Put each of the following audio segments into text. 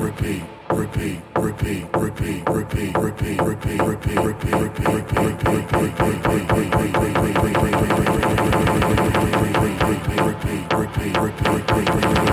repeat, repeat, repeat, repeat, repeat, repeat, repeat, repeat, repeat, repeat, repeat, repeat, repeat, repeat, repeat, repeat,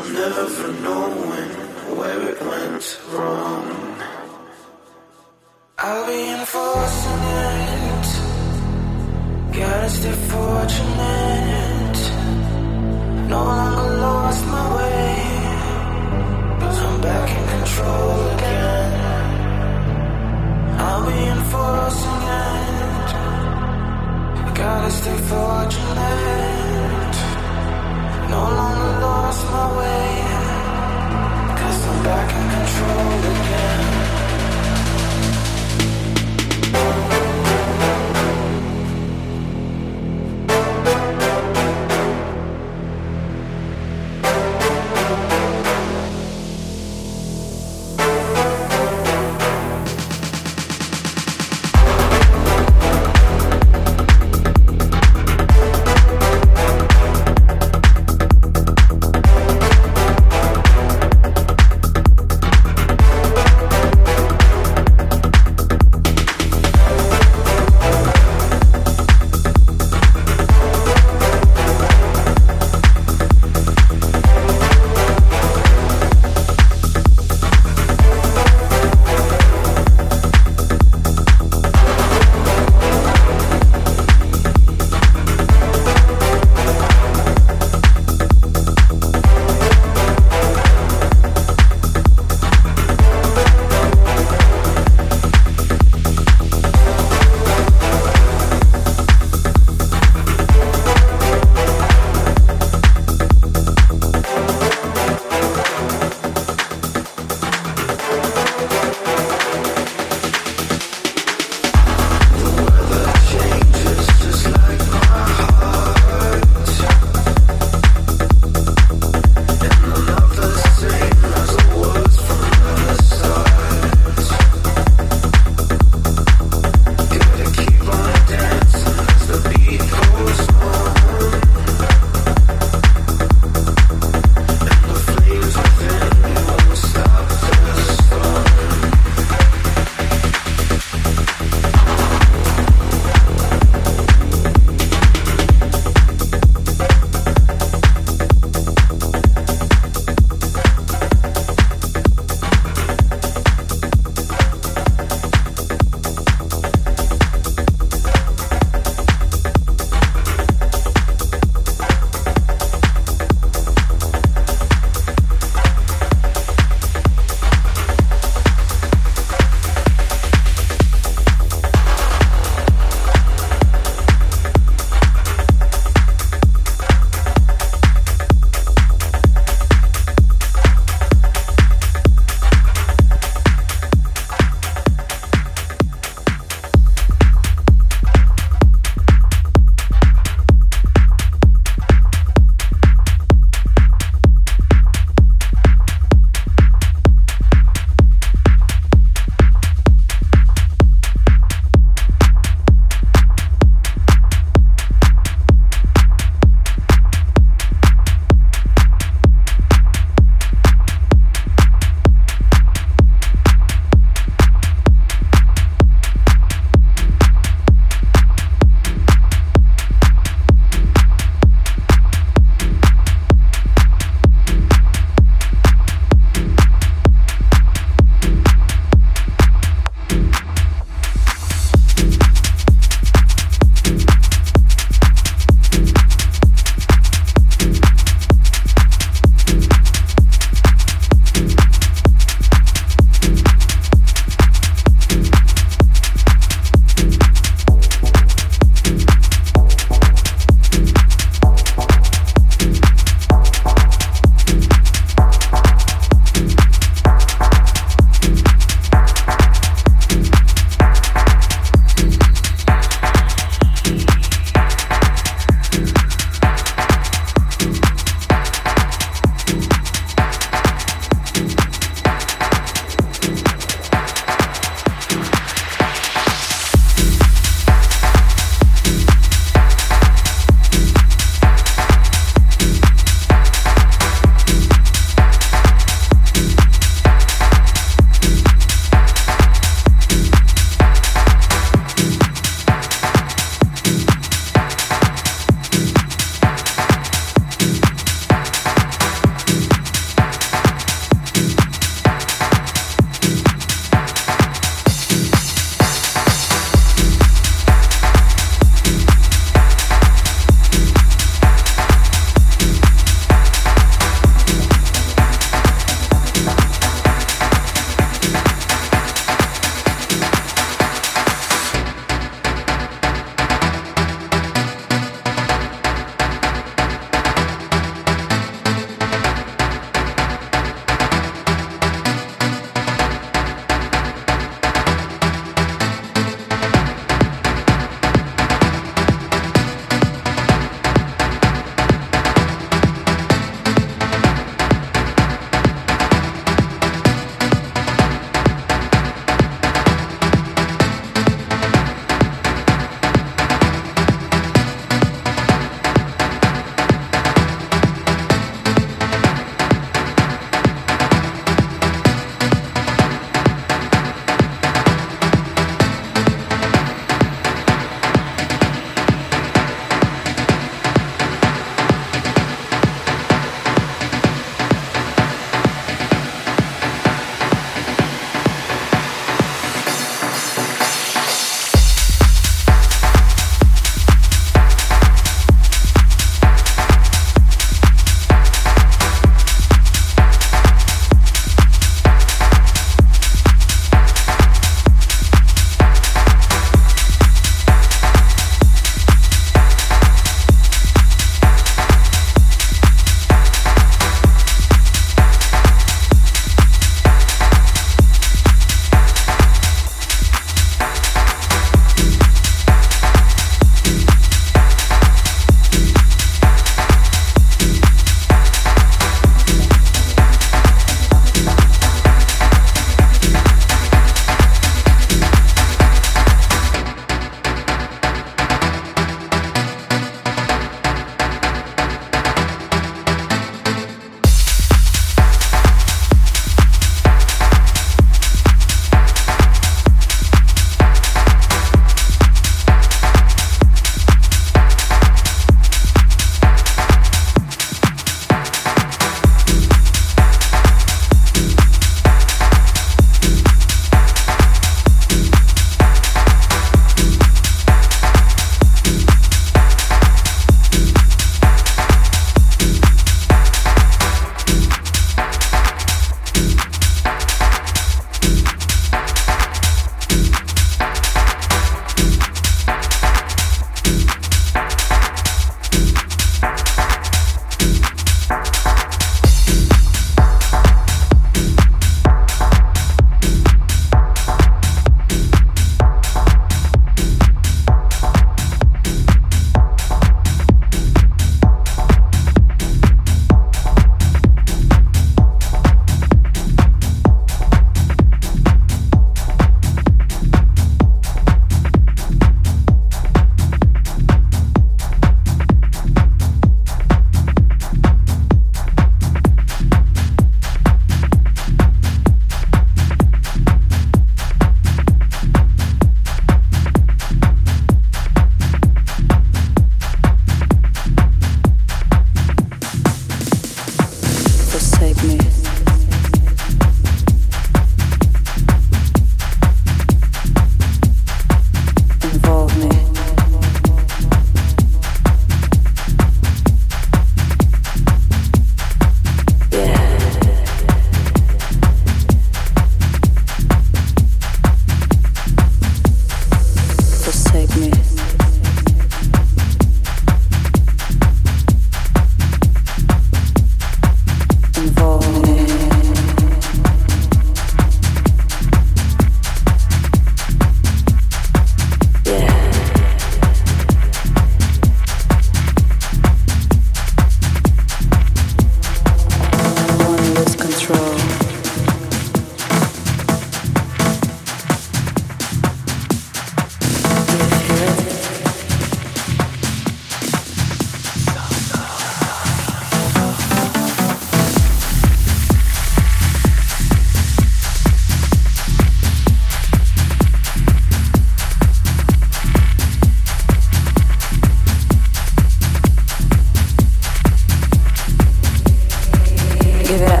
give it up.